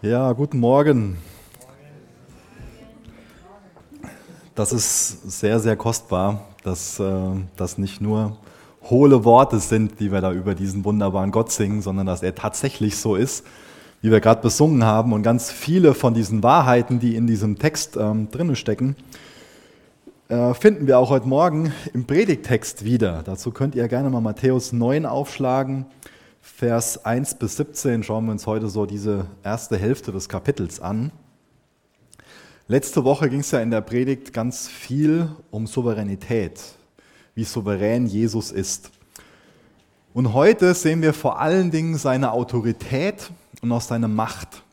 Ja, guten Morgen. Das ist sehr, sehr kostbar, dass äh, das nicht nur hohle Worte sind, die wir da über diesen wunderbaren Gott singen, sondern dass er tatsächlich so ist, wie wir gerade besungen haben. Und ganz viele von diesen Wahrheiten, die in diesem Text ähm, drin stecken, äh, finden wir auch heute Morgen im Predigtext wieder. Dazu könnt ihr gerne mal Matthäus 9 aufschlagen. Vers 1 bis 17 schauen wir uns heute so diese erste Hälfte des Kapitels an. Letzte Woche ging es ja in der Predigt ganz viel um Souveränität, wie souverän Jesus ist. Und heute sehen wir vor allen Dingen seine Autorität und auch seine Macht.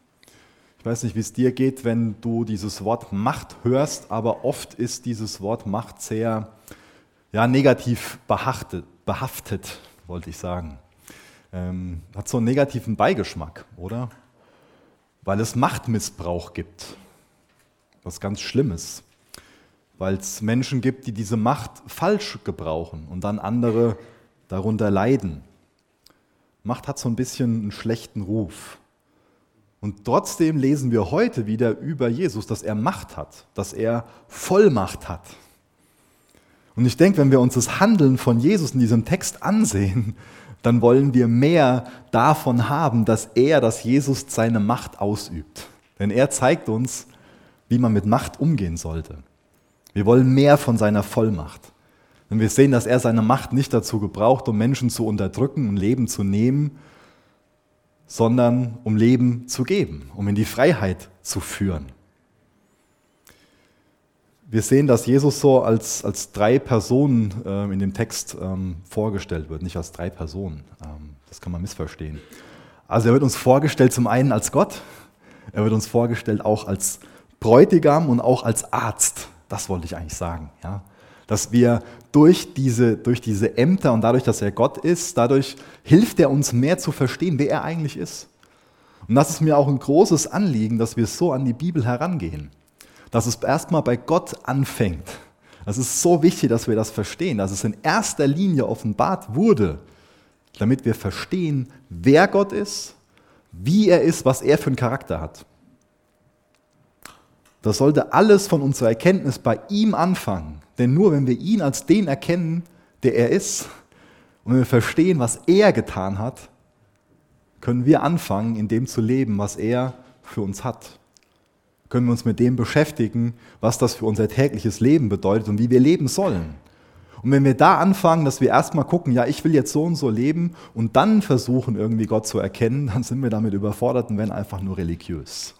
Ich weiß nicht, wie es dir geht, wenn du dieses Wort Macht hörst, aber oft ist dieses Wort Macht sehr ja, negativ behaftet, behaftet, wollte ich sagen ähm, hat so einen negativen Beigeschmack, oder? Weil es Machtmissbrauch gibt. Was ganz Schlimmes. Weil es Menschen gibt, die diese Macht falsch gebrauchen und dann andere darunter leiden. Macht hat so ein bisschen einen schlechten Ruf. Und trotzdem lesen wir heute wieder über Jesus, dass er Macht hat, dass er Vollmacht hat. Und ich denke, wenn wir uns das Handeln von Jesus in diesem Text ansehen, dann wollen wir mehr davon haben, dass er, dass Jesus seine Macht ausübt. Denn er zeigt uns, wie man mit Macht umgehen sollte. Wir wollen mehr von seiner Vollmacht. Denn wir sehen, dass er seine Macht nicht dazu gebraucht, um Menschen zu unterdrücken und Leben zu nehmen, sondern um Leben zu geben, um in die Freiheit zu führen. Wir sehen, dass Jesus so als, als drei Personen ähm, in dem Text ähm, vorgestellt wird, nicht als drei Personen. Ähm, das kann man missverstehen. Also er wird uns vorgestellt zum einen als Gott, er wird uns vorgestellt auch als Bräutigam und auch als Arzt. Das wollte ich eigentlich sagen. Ja? Dass wir durch diese, durch diese Ämter und dadurch, dass er Gott ist, dadurch hilft er uns mehr zu verstehen, wer er eigentlich ist. Und das ist mir auch ein großes Anliegen, dass wir so an die Bibel herangehen dass es erstmal bei Gott anfängt. Das ist so wichtig, dass wir das verstehen, dass es in erster Linie offenbart wurde, damit wir verstehen, wer Gott ist, wie er ist, was er für einen Charakter hat. Das sollte alles von unserer Erkenntnis bei ihm anfangen. Denn nur wenn wir ihn als den erkennen, der er ist, und wenn wir verstehen, was er getan hat, können wir anfangen, in dem zu leben, was er für uns hat können wir uns mit dem beschäftigen, was das für unser tägliches Leben bedeutet und wie wir leben sollen. Und wenn wir da anfangen, dass wir erstmal gucken, ja, ich will jetzt so und so leben und dann versuchen, irgendwie Gott zu erkennen, dann sind wir damit überfordert und werden einfach nur religiös.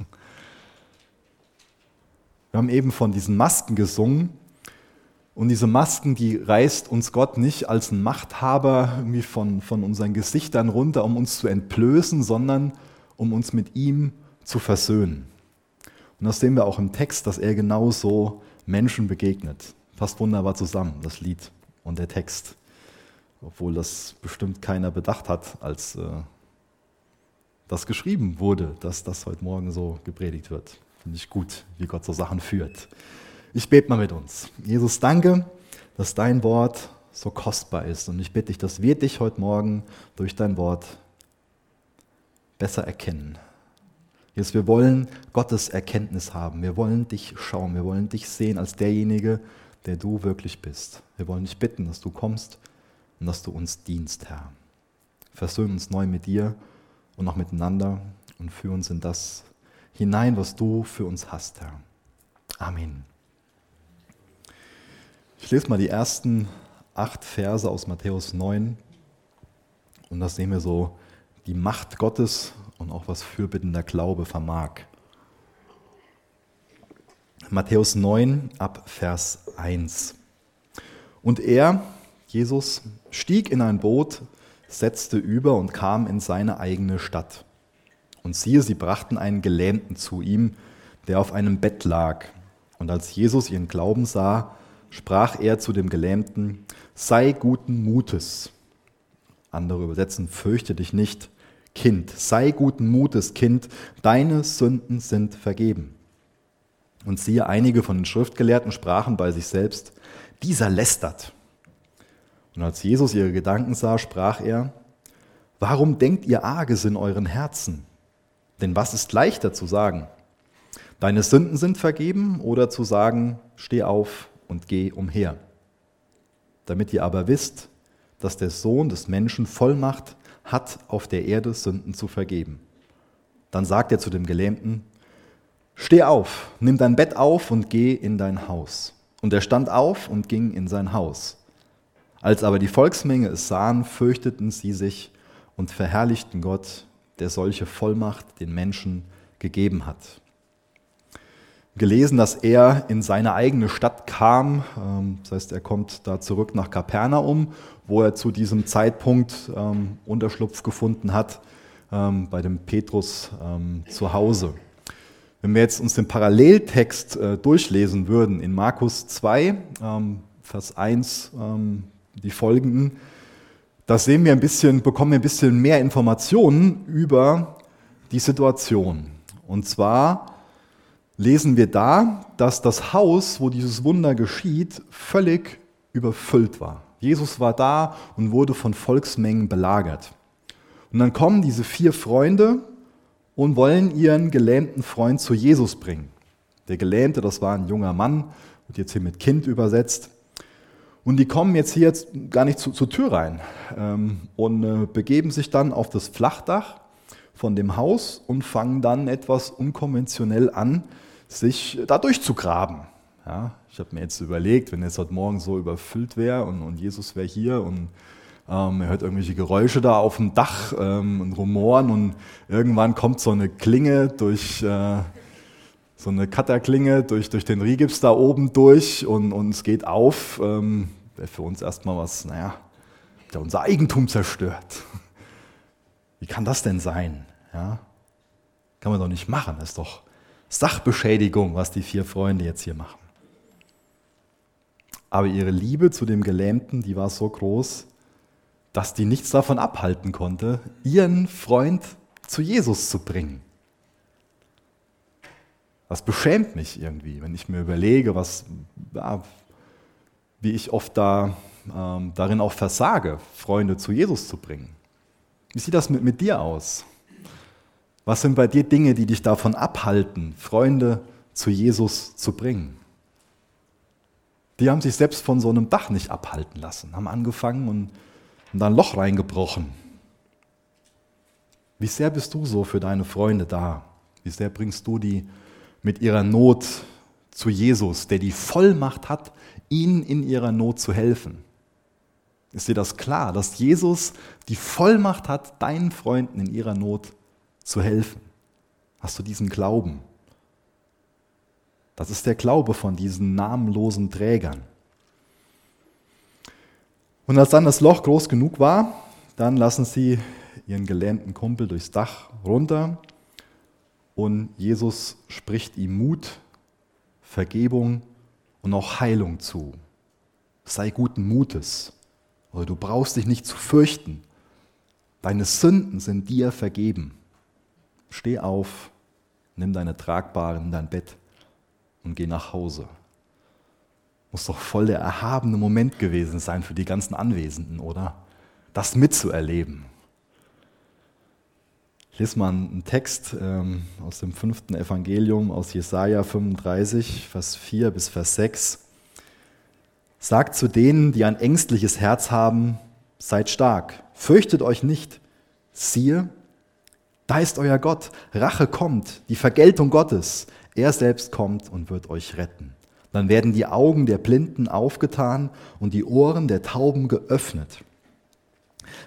Wir haben eben von diesen Masken gesungen und diese Masken, die reißt uns Gott nicht als ein Machthaber irgendwie von, von unseren Gesichtern runter, um uns zu entblößen, sondern um uns mit ihm zu versöhnen. Und das sehen wir auch im Text, dass er genauso Menschen begegnet. Passt wunderbar zusammen, das Lied und der Text. Obwohl das bestimmt keiner bedacht hat, als äh, das geschrieben wurde, dass das heute Morgen so gepredigt wird. Finde ich gut, wie Gott so Sachen führt. Ich bete mal mit uns. Jesus, danke, dass dein Wort so kostbar ist. Und ich bitte dich, dass wir dich heute Morgen durch dein Wort besser erkennen. Jesus, wir wollen Gottes Erkenntnis haben. Wir wollen dich schauen. Wir wollen dich sehen als derjenige, der du wirklich bist. Wir wollen dich bitten, dass du kommst und dass du uns dienst, Herr. Versöhn uns neu mit dir und auch miteinander und führ uns in das hinein, was du für uns hast, Herr. Amen. Ich lese mal die ersten acht Verse aus Matthäus 9 und da sehen wir so die Macht Gottes und auch was fürbittender Glaube vermag. Matthäus 9 ab Vers 1. Und er, Jesus, stieg in ein Boot, setzte über und kam in seine eigene Stadt. Und siehe, sie brachten einen Gelähmten zu ihm, der auf einem Bett lag. Und als Jesus ihren Glauben sah, sprach er zu dem Gelähmten, sei guten Mutes. Andere übersetzen, fürchte dich nicht. Kind, sei guten Mutes, Kind, deine Sünden sind vergeben. Und siehe, einige von den Schriftgelehrten sprachen bei sich selbst, dieser lästert. Und als Jesus ihre Gedanken sah, sprach er, warum denkt ihr Arges in euren Herzen? Denn was ist leichter zu sagen? Deine Sünden sind vergeben oder zu sagen, steh auf und geh umher. Damit ihr aber wisst, dass der Sohn des Menschen Vollmacht hat, auf der Erde Sünden zu vergeben. Dann sagt er zu dem Gelähmten, Steh auf, nimm dein Bett auf und geh in dein Haus. Und er stand auf und ging in sein Haus. Als aber die Volksmenge es sahen, fürchteten sie sich und verherrlichten Gott, der solche Vollmacht den Menschen gegeben hat. Gelesen, dass er in seine eigene Stadt kam, ähm, das heißt, er kommt da zurück nach Kapernaum, wo er zu diesem Zeitpunkt ähm, Unterschlupf gefunden hat, ähm, bei dem Petrus zu Hause. Wenn wir jetzt uns den Paralleltext äh, durchlesen würden in Markus 2, Vers 1, die folgenden, da sehen wir ein bisschen, bekommen wir ein bisschen mehr Informationen über die Situation. Und zwar lesen wir da, dass das Haus, wo dieses Wunder geschieht, völlig überfüllt war. Jesus war da und wurde von Volksmengen belagert. Und dann kommen diese vier Freunde und wollen ihren gelähmten Freund zu Jesus bringen. Der Gelähmte, das war ein junger Mann, wird jetzt hier mit Kind übersetzt. Und die kommen jetzt hier gar nicht zu, zur Tür rein ähm, und äh, begeben sich dann auf das Flachdach von dem Haus und fangen dann etwas unkonventionell an, sich da durchzugraben. Ja, ich habe mir jetzt überlegt, wenn jetzt heute Morgen so überfüllt wäre und, und Jesus wäre hier und ähm, er hört irgendwelche Geräusche da auf dem Dach ähm, und Rumoren und irgendwann kommt so eine Klinge durch, äh, so eine Cutterklinge durch, durch den Rigips da oben durch und, und es geht auf. Ähm, wäre für uns erstmal was, naja, der unser Eigentum zerstört. Wie kann das denn sein? Ja? Kann man doch nicht machen. Das ist doch Sachbeschädigung, was die vier Freunde jetzt hier machen. Aber ihre Liebe zu dem Gelähmten, die war so groß, dass die nichts davon abhalten konnte, ihren Freund zu Jesus zu bringen. Das beschämt mich irgendwie, wenn ich mir überlege, was, ja, wie ich oft da, ähm, darin auch versage, Freunde zu Jesus zu bringen. Wie sieht das mit, mit dir aus? Was sind bei dir Dinge, die dich davon abhalten, Freunde zu Jesus zu bringen? Die haben sich selbst von so einem Dach nicht abhalten lassen, haben angefangen und, und da ein Loch reingebrochen. Wie sehr bist du so für deine Freunde da? Wie sehr bringst du die mit ihrer Not zu Jesus, der die Vollmacht hat, ihnen in ihrer Not zu helfen? Ist dir das klar, dass Jesus die Vollmacht hat, deinen Freunden in ihrer Not zu helfen? Hast du diesen Glauben? Das ist der Glaube von diesen namenlosen Trägern. Und als dann das Loch groß genug war, dann lassen sie ihren gelähmten Kumpel durchs Dach runter und Jesus spricht ihm Mut, Vergebung und auch Heilung zu. Sei guten Mutes. Oder du brauchst dich nicht zu fürchten. Deine Sünden sind dir vergeben. Steh auf, nimm deine Tragbaren in dein Bett und geh nach Hause. Muss doch voll der erhabene Moment gewesen sein für die ganzen Anwesenden, oder? Das mitzuerleben. Ich lese mal einen Text ähm, aus dem fünften Evangelium aus Jesaja 35, Vers 4 bis Vers 6. Sagt zu denen, die ein ängstliches Herz haben, seid stark, fürchtet euch nicht. Siehe, da ist euer Gott, Rache kommt, die Vergeltung Gottes. Er selbst kommt und wird euch retten. Dann werden die Augen der Blinden aufgetan und die Ohren der Tauben geöffnet.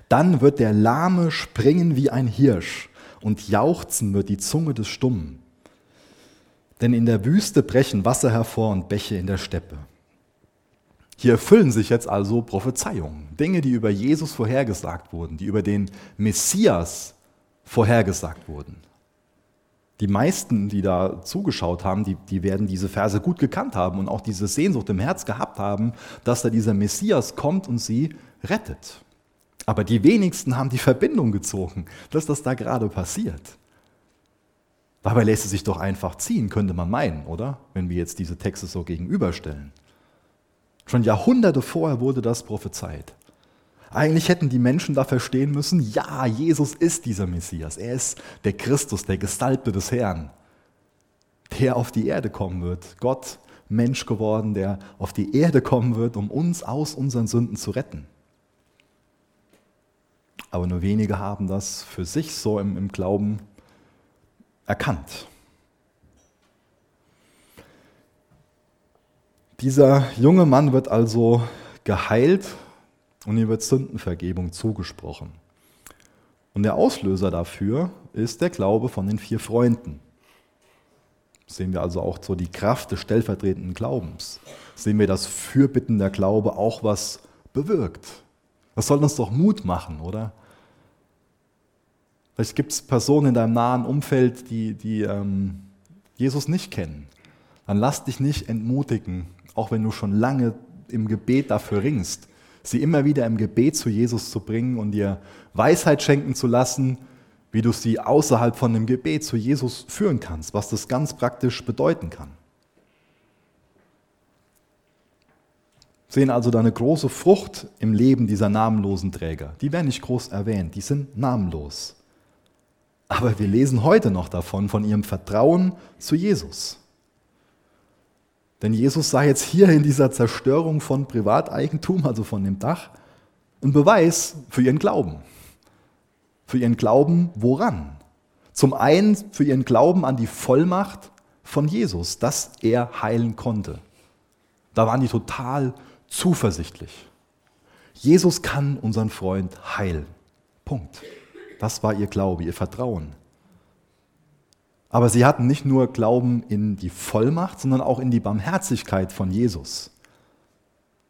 Dann wird der Lahme springen wie ein Hirsch und jauchzen wird die Zunge des Stummen. Denn in der Wüste brechen Wasser hervor und Bäche in der Steppe. Hier erfüllen sich jetzt also Prophezeiungen, Dinge, die über Jesus vorhergesagt wurden, die über den Messias vorhergesagt wurden. Die meisten, die da zugeschaut haben, die, die werden diese Verse gut gekannt haben und auch diese Sehnsucht im Herz gehabt haben, dass da dieser Messias kommt und sie rettet. Aber die wenigsten haben die Verbindung gezogen, dass das da gerade passiert. Dabei lässt es sich doch einfach ziehen, könnte man meinen, oder? Wenn wir jetzt diese Texte so gegenüberstellen. Schon Jahrhunderte vorher wurde das prophezeit. Eigentlich hätten die Menschen da verstehen müssen, ja, Jesus ist dieser Messias. Er ist der Christus, der Gestalte des Herrn, der auf die Erde kommen wird. Gott, Mensch geworden, der auf die Erde kommen wird, um uns aus unseren Sünden zu retten. Aber nur wenige haben das für sich so im, im Glauben erkannt. Dieser junge Mann wird also geheilt und ihm wird Sündenvergebung zugesprochen. Und der Auslöser dafür ist der Glaube von den vier Freunden. Sehen wir also auch so die Kraft des stellvertretenden Glaubens. Sehen wir, dass fürbittender Glaube auch was bewirkt. Das soll uns doch Mut machen, oder? Vielleicht gibt es Personen in deinem nahen Umfeld, die, die ähm, Jesus nicht kennen. Dann lass dich nicht entmutigen, auch wenn du schon lange im Gebet dafür ringst, sie immer wieder im Gebet zu Jesus zu bringen und dir Weisheit schenken zu lassen, wie du sie außerhalb von dem Gebet zu Jesus führen kannst, was das ganz praktisch bedeuten kann. sehen also da eine große Frucht im Leben dieser namenlosen Träger. Die werden nicht groß erwähnt, die sind namenlos. Aber wir lesen heute noch davon, von ihrem Vertrauen zu Jesus. Denn Jesus sah jetzt hier in dieser Zerstörung von Privateigentum, also von dem Dach, einen Beweis für ihren Glauben. Für ihren Glauben woran? Zum einen für ihren Glauben an die Vollmacht von Jesus, dass er heilen konnte. Da waren die total zuversichtlich. Jesus kann unseren Freund heilen. Punkt. Das war ihr Glaube, ihr Vertrauen. Aber sie hatten nicht nur Glauben in die Vollmacht, sondern auch in die Barmherzigkeit von Jesus.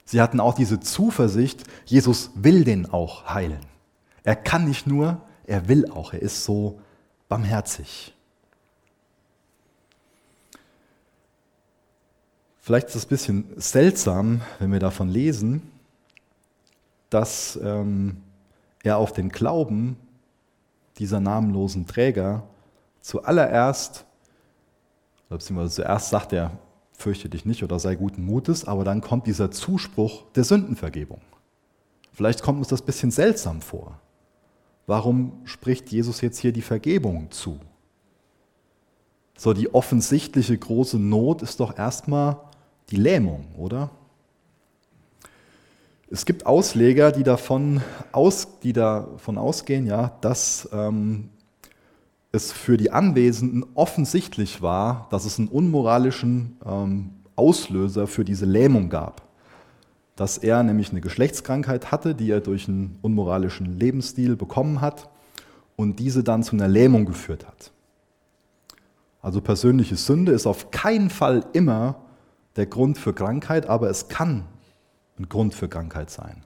Sie hatten auch diese Zuversicht, Jesus will den auch heilen. Er kann nicht nur, er will auch, er ist so barmherzig. Vielleicht ist es ein bisschen seltsam, wenn wir davon lesen, dass ähm, er auf den Glauben dieser namenlosen Träger zuallererst, beziehungsweise zuerst sagt er, fürchte dich nicht oder sei guten Mutes, aber dann kommt dieser Zuspruch der Sündenvergebung. Vielleicht kommt uns das ein bisschen seltsam vor. Warum spricht Jesus jetzt hier die Vergebung zu? So, die offensichtliche große Not ist doch erstmal die Lähmung, oder? Es gibt Ausleger, die davon, aus, die davon ausgehen, ja, dass ähm, es für die Anwesenden offensichtlich war, dass es einen unmoralischen ähm, Auslöser für diese Lähmung gab. Dass er nämlich eine Geschlechtskrankheit hatte, die er durch einen unmoralischen Lebensstil bekommen hat und diese dann zu einer Lähmung geführt hat. Also persönliche Sünde ist auf keinen Fall immer der Grund für Krankheit, aber es kann ein Grund für Krankheit sein.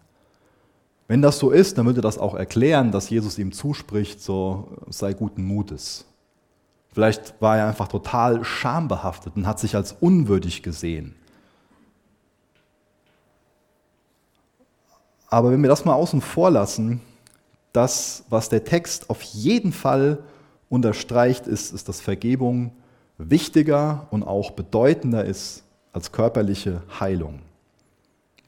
Wenn das so ist, dann würde das auch erklären, dass Jesus ihm zuspricht, so sei guten Mutes. Vielleicht war er einfach total schambehaftet und hat sich als unwürdig gesehen. Aber wenn wir das mal außen vor lassen, das, was der Text auf jeden Fall unterstreicht, ist, ist, dass Vergebung wichtiger und auch bedeutender ist als körperliche Heilung.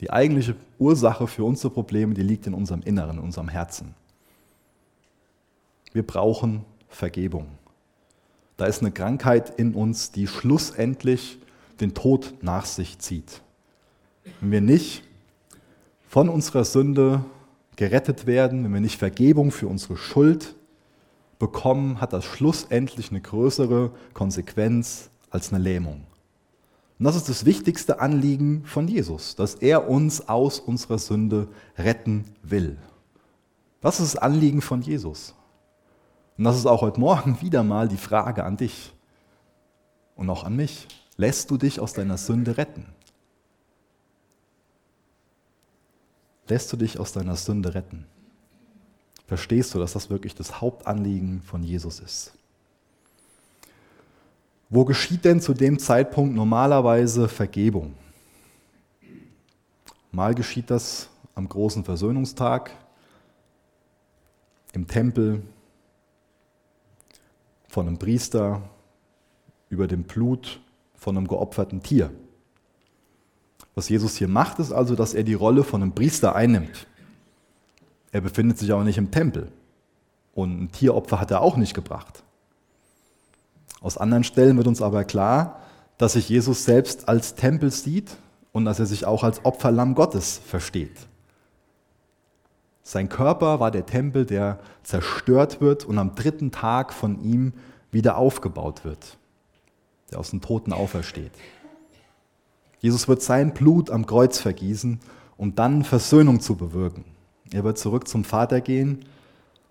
Die eigentliche Ursache für unsere Probleme, die liegt in unserem Inneren, in unserem Herzen. Wir brauchen Vergebung. Da ist eine Krankheit in uns, die schlussendlich den Tod nach sich zieht. Wenn wir nicht von unserer Sünde gerettet werden, wenn wir nicht Vergebung für unsere Schuld bekommen, hat das schlussendlich eine größere Konsequenz als eine Lähmung. Und das ist das wichtigste Anliegen von Jesus, dass er uns aus unserer Sünde retten will. Das ist das Anliegen von Jesus. Und das ist auch heute Morgen wieder mal die Frage an dich und auch an mich. Lässt du dich aus deiner Sünde retten? Lässt du dich aus deiner Sünde retten? Verstehst du, dass das wirklich das Hauptanliegen von Jesus ist? Wo geschieht denn zu dem Zeitpunkt normalerweise Vergebung? Mal geschieht das am großen Versöhnungstag, im Tempel, von einem Priester, über dem Blut von einem geopferten Tier. Was Jesus hier macht, ist also, dass er die Rolle von einem Priester einnimmt. Er befindet sich auch nicht im Tempel. Und ein Tieropfer hat er auch nicht gebracht. Aus anderen Stellen wird uns aber klar, dass sich Jesus selbst als Tempel sieht und dass er sich auch als Opferlamm Gottes versteht. Sein Körper war der Tempel, der zerstört wird und am dritten Tag von ihm wieder aufgebaut wird, der aus den Toten aufersteht. Jesus wird sein Blut am Kreuz vergießen, um dann Versöhnung zu bewirken. Er wird zurück zum Vater gehen,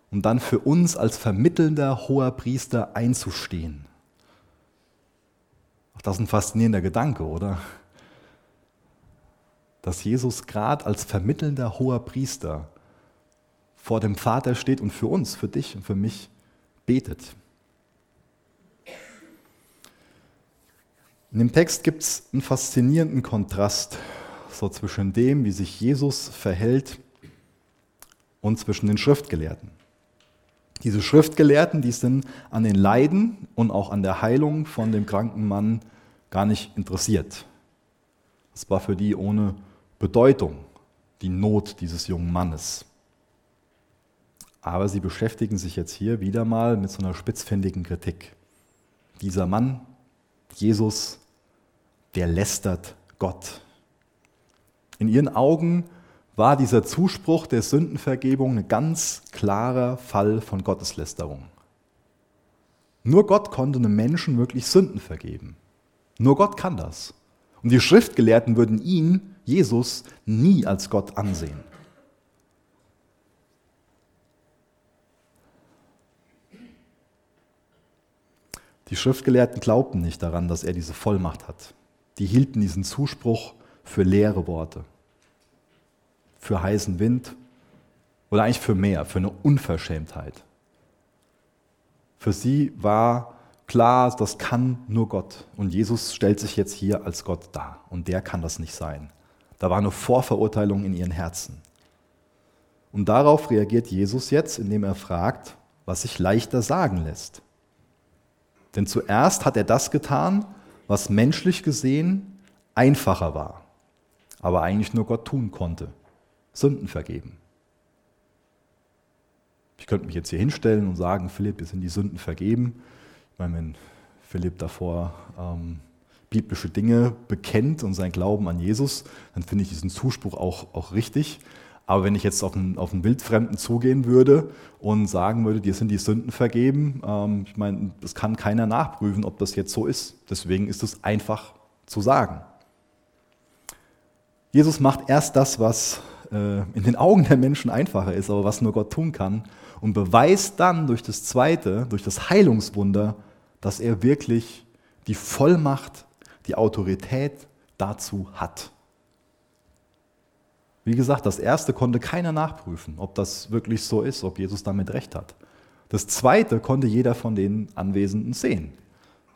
um dann für uns als vermittelnder hoher Priester einzustehen. Ach, das ist ein faszinierender Gedanke, oder? Dass Jesus gerade als vermittelnder hoher Priester vor dem Vater steht und für uns, für dich und für mich betet. In dem Text gibt es einen faszinierenden Kontrast so zwischen dem, wie sich Jesus verhält und zwischen den Schriftgelehrten. Diese Schriftgelehrten, die sind an den Leiden und auch an der Heilung von dem kranken Mann gar nicht interessiert. Es war für die ohne Bedeutung, die Not dieses jungen Mannes. Aber sie beschäftigen sich jetzt hier wieder mal mit so einer spitzfindigen Kritik. Dieser Mann, Jesus, der lästert Gott. In ihren Augen war dieser Zuspruch der Sündenvergebung ein ganz klarer Fall von Gotteslästerung. Nur Gott konnte einem Menschen wirklich Sünden vergeben. Nur Gott kann das. Und die Schriftgelehrten würden ihn, Jesus, nie als Gott ansehen. Die Schriftgelehrten glaubten nicht daran, dass er diese Vollmacht hat. Die hielten diesen Zuspruch für leere Worte, für heißen Wind oder eigentlich für mehr, für eine Unverschämtheit. Für sie war klar, das kann nur Gott. Und Jesus stellt sich jetzt hier als Gott dar. Und der kann das nicht sein. Da war eine Vorverurteilung in ihren Herzen. Und darauf reagiert Jesus jetzt, indem er fragt, was sich leichter sagen lässt. Denn zuerst hat er das getan, was menschlich gesehen einfacher war, aber eigentlich nur Gott tun konnte. Sünden vergeben. Ich könnte mich jetzt hier hinstellen und sagen, Philipp, wir sind die Sünden vergeben. Ich meine, wenn Philipp davor ähm, biblische Dinge bekennt und sein Glauben an Jesus, dann finde ich diesen Zuspruch auch, auch richtig. Aber wenn ich jetzt auf einen, auf einen Wildfremden zugehen würde und sagen würde, dir sind die Sünden vergeben, ähm, ich meine, das kann keiner nachprüfen, ob das jetzt so ist. Deswegen ist es einfach zu sagen. Jesus macht erst das, was äh, in den Augen der Menschen einfacher ist, aber was nur Gott tun kann, und beweist dann durch das Zweite, durch das Heilungswunder, dass er wirklich die Vollmacht, die Autorität dazu hat. Wie gesagt, das erste konnte keiner nachprüfen, ob das wirklich so ist, ob Jesus damit recht hat. Das zweite konnte jeder von den Anwesenden sehen.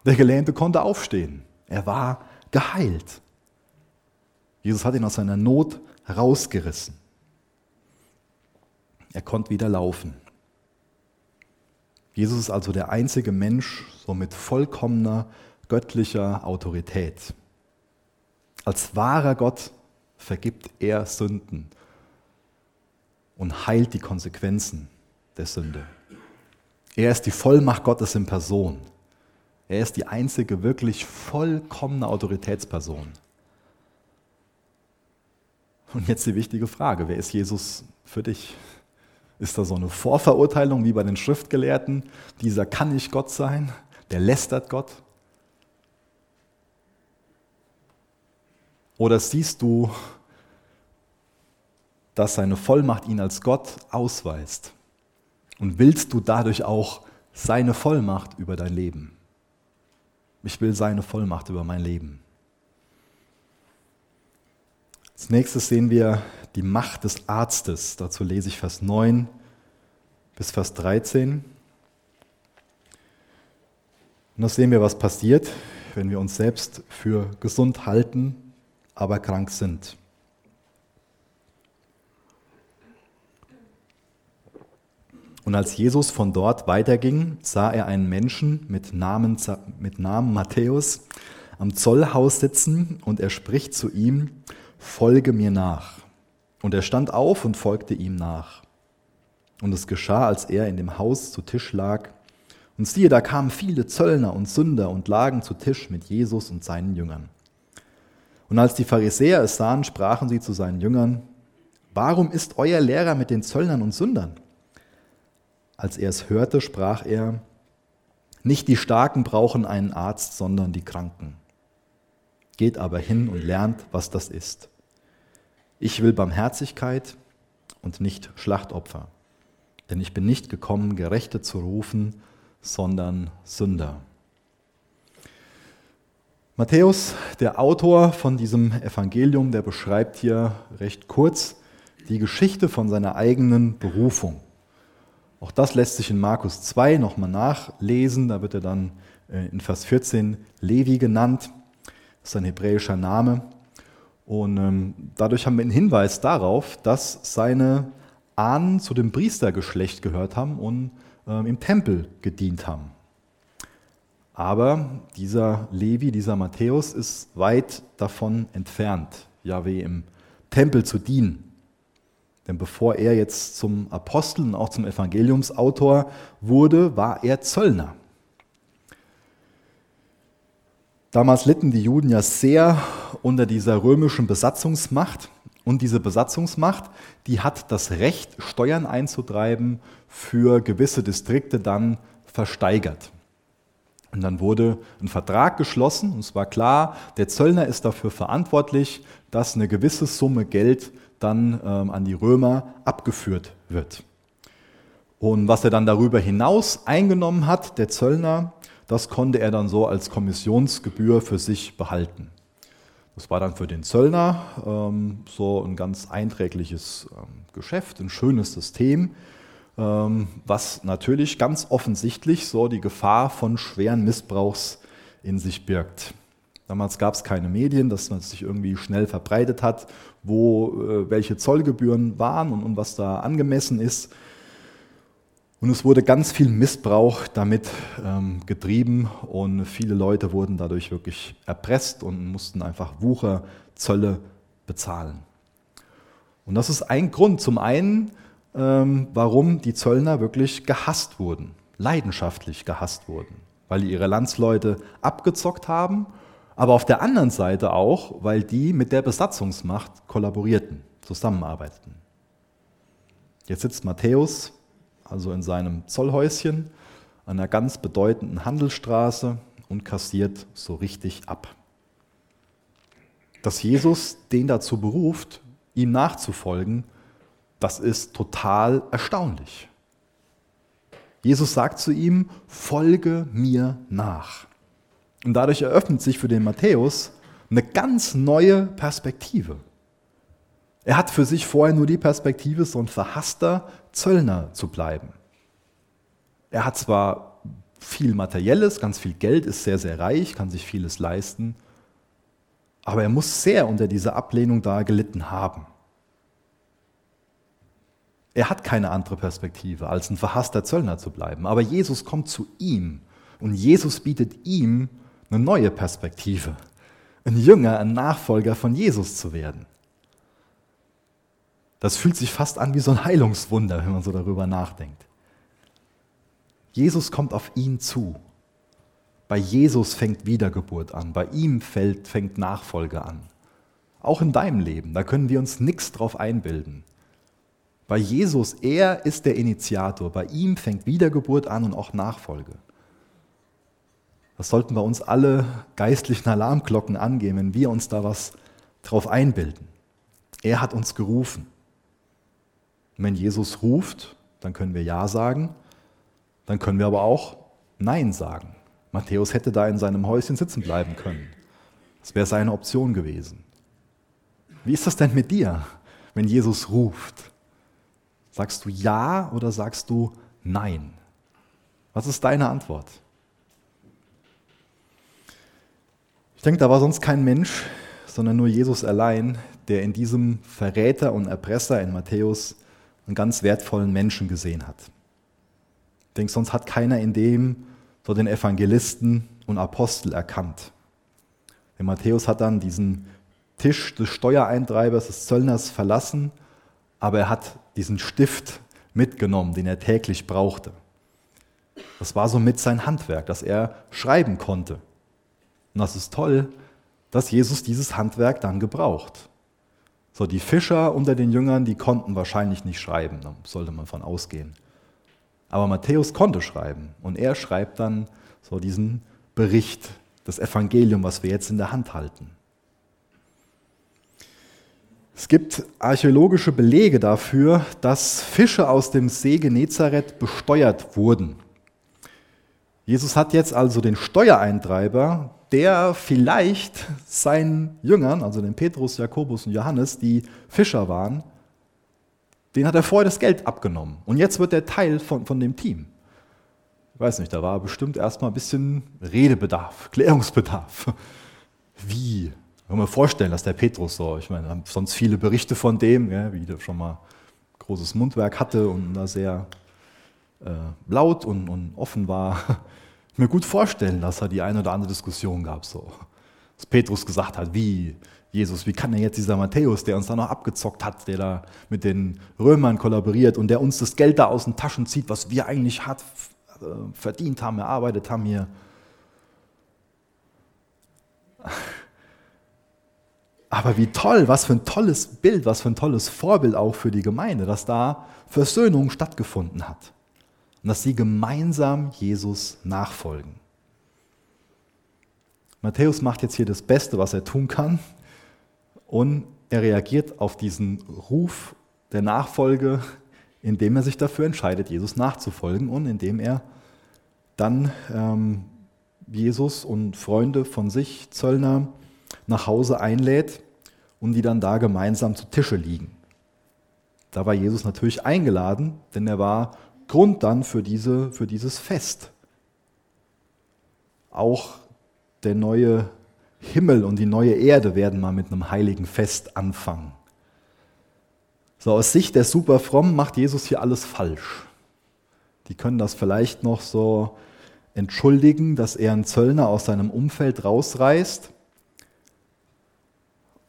Der Gelähmte konnte aufstehen. Er war geheilt. Jesus hat ihn aus seiner Not herausgerissen. Er konnte wieder laufen. Jesus ist also der einzige Mensch so mit vollkommener göttlicher Autorität. Als wahrer Gott vergibt er Sünden und heilt die Konsequenzen der Sünde. Er ist die Vollmacht Gottes in Person. Er ist die einzige wirklich vollkommene Autoritätsperson. Und jetzt die wichtige Frage, wer ist Jesus für dich? Ist da so eine Vorverurteilung wie bei den Schriftgelehrten? Dieser kann nicht Gott sein, der lästert Gott. Oder siehst du, dass seine Vollmacht ihn als Gott ausweist? Und willst du dadurch auch seine Vollmacht über dein Leben? Ich will seine Vollmacht über mein Leben. Als nächstes sehen wir die Macht des Arztes. Dazu lese ich Vers 9 bis Vers 13. Und da sehen wir, was passiert, wenn wir uns selbst für gesund halten aber krank sind. Und als Jesus von dort weiterging, sah er einen Menschen mit Namen, mit Namen Matthäus am Zollhaus sitzen und er spricht zu ihm, folge mir nach. Und er stand auf und folgte ihm nach. Und es geschah, als er in dem Haus zu Tisch lag. Und siehe, da kamen viele Zöllner und Sünder und lagen zu Tisch mit Jesus und seinen Jüngern. Und als die Pharisäer es sahen, sprachen sie zu seinen Jüngern, Warum ist euer Lehrer mit den Zöllnern und Sündern? Als er es hörte, sprach er, Nicht die Starken brauchen einen Arzt, sondern die Kranken. Geht aber hin und lernt, was das ist. Ich will Barmherzigkeit und nicht Schlachtopfer. Denn ich bin nicht gekommen, Gerechte zu rufen, sondern Sünder. Matthäus, der Autor von diesem Evangelium, der beschreibt hier recht kurz die Geschichte von seiner eigenen Berufung. Auch das lässt sich in Markus 2 nochmal nachlesen. Da wird er dann äh, in Vers 14 Levi genannt. Ist ein hebräischer Name. Und ähm, dadurch haben wir einen Hinweis darauf, dass seine Ahnen zu dem Priestergeschlecht gehört haben und ähm, im Tempel gedient haben. Aber dieser Levi, dieser Matthäus ist weit davon entfernt, Yahweh im Tempel zu dienen. Denn bevor er jetzt zum Apostel und auch zum Evangeliumsautor wurde, war er Zöllner. Damals litten die Juden ja sehr unter dieser römischen Besatzungsmacht. Und diese Besatzungsmacht, die hat das Recht, Steuern einzutreiben, für gewisse Distrikte dann versteigert. Und dann wurde ein Vertrag geschlossen, und es war klar, der Zöllner ist dafür verantwortlich, dass eine gewisse Summe Geld dann ähm, an die Römer abgeführt wird. Und was er dann darüber hinaus eingenommen hat, der Zöllner, das konnte er dann so als Kommissionsgebühr für sich behalten. Das war dann für den Zöllner ähm, so ein ganz einträgliches ähm, Geschäft, ein schönes System, ähm, was natürlich ganz offensichtlich so die Gefahr von schweren Missbrauchs in sich birgt. Damals gab es keine Medien, dass man sich irgendwie schnell verbreitet hat, wo äh, welche Zollgebühren waren und, und was da angemessen ist. Und es wurde ganz viel Missbrauch damit ähm, getrieben und viele Leute wurden dadurch wirklich erpresst und mussten einfach Wucherzölle bezahlen. Und das ist ein Grund. Zum einen, ähm, warum die Zöllner wirklich gehasst wurden, leidenschaftlich gehasst wurden, weil die ihre Landsleute abgezockt haben aber auf der anderen Seite auch, weil die mit der Besatzungsmacht kollaborierten, zusammenarbeiteten. Jetzt sitzt Matthäus also in seinem Zollhäuschen an einer ganz bedeutenden Handelsstraße und kassiert so richtig ab. Dass Jesus den dazu beruft, ihm nachzufolgen, das ist total erstaunlich. Jesus sagt zu ihm, folge mir nach. Und dadurch eröffnet sich für den Matthäus eine ganz neue Perspektive. Er hat für sich vorher nur die Perspektive, so ein verhasster Zöllner zu bleiben. Er hat zwar viel Materielles, ganz viel Geld, ist sehr, sehr reich, kann sich vieles leisten, aber er muss sehr unter dieser Ablehnung da gelitten haben. Er hat keine andere Perspektive, als ein verhasster Zöllner zu bleiben. Aber Jesus kommt zu ihm und Jesus bietet ihm eine neue Perspektive, ein Jünger, ein Nachfolger von Jesus zu werden. Das fühlt sich fast an wie so ein Heilungswunder, wenn man so darüber nachdenkt. Jesus kommt auf ihn zu. Bei Jesus fängt Wiedergeburt an, bei ihm fällt, fängt Nachfolge an. Auch in deinem Leben, da können wir uns nichts drauf einbilden. Bei Jesus, er ist der Initiator, bei ihm fängt Wiedergeburt an und auch Nachfolge. Das sollten bei uns alle geistlichen Alarmglocken angehen, wenn wir uns da was drauf einbilden. Er hat uns gerufen. Und wenn Jesus ruft, dann können wir Ja sagen, dann können wir aber auch Nein sagen. Matthäus hätte da in seinem Häuschen sitzen bleiben können. Das wäre seine Option gewesen. Wie ist das denn mit dir, wenn Jesus ruft? Sagst du Ja oder sagst du Nein? Was ist deine Antwort? Ich denke, da war sonst kein Mensch, sondern nur Jesus allein, der in diesem Verräter und Erpresser in Matthäus einen ganz wertvollen Menschen gesehen hat. Ich denke, sonst hat keiner in dem so den Evangelisten und Apostel erkannt. Der Matthäus hat dann diesen Tisch des Steuereintreibers, des Zöllners verlassen, aber er hat diesen Stift mitgenommen, den er täglich brauchte. Das war somit sein Handwerk, dass er schreiben konnte. Und das ist toll, dass Jesus dieses Handwerk dann gebraucht. So, die Fischer unter den Jüngern, die konnten wahrscheinlich nicht schreiben, da sollte man von ausgehen. Aber Matthäus konnte schreiben und er schreibt dann so diesen Bericht, das Evangelium, was wir jetzt in der Hand halten. Es gibt archäologische Belege dafür, dass Fische aus dem See Genezareth besteuert wurden. Jesus hat jetzt also den Steuereintreiber der vielleicht seinen Jüngern, also den Petrus, Jakobus und Johannes, die Fischer waren, den hat er vorher das Geld abgenommen. Und jetzt wird er Teil von, von dem Team. Ich weiß nicht, da war bestimmt erstmal ein bisschen Redebedarf, Klärungsbedarf. Wie? Ich kann mir vorstellen, dass der Petrus so, ich meine, sonst viele Berichte von dem, ja, wie der schon mal großes Mundwerk hatte und da sehr äh, laut und, und offen war mir gut vorstellen, dass er die eine oder andere Diskussion gab, so. Dass Petrus gesagt hat, wie, Jesus, wie kann denn jetzt dieser Matthäus, der uns da noch abgezockt hat, der da mit den Römern kollaboriert und der uns das Geld da aus den Taschen zieht, was wir eigentlich hart äh, verdient haben, erarbeitet haben hier. Aber wie toll, was für ein tolles Bild, was für ein tolles Vorbild auch für die Gemeinde, dass da Versöhnung stattgefunden hat und dass sie gemeinsam Jesus nachfolgen. Matthäus macht jetzt hier das Beste, was er tun kann und er reagiert auf diesen Ruf der Nachfolge, indem er sich dafür entscheidet, Jesus nachzufolgen und indem er dann ähm, Jesus und Freunde von sich, Zöllner, nach Hause einlädt und die dann da gemeinsam zu Tische liegen. Da war Jesus natürlich eingeladen, denn er war Grund dann für, diese, für dieses Fest. Auch der neue Himmel und die neue Erde werden mal mit einem heiligen Fest anfangen. So aus Sicht der Superfrommen macht Jesus hier alles falsch. Die können das vielleicht noch so entschuldigen, dass er einen Zöllner aus seinem Umfeld rausreißt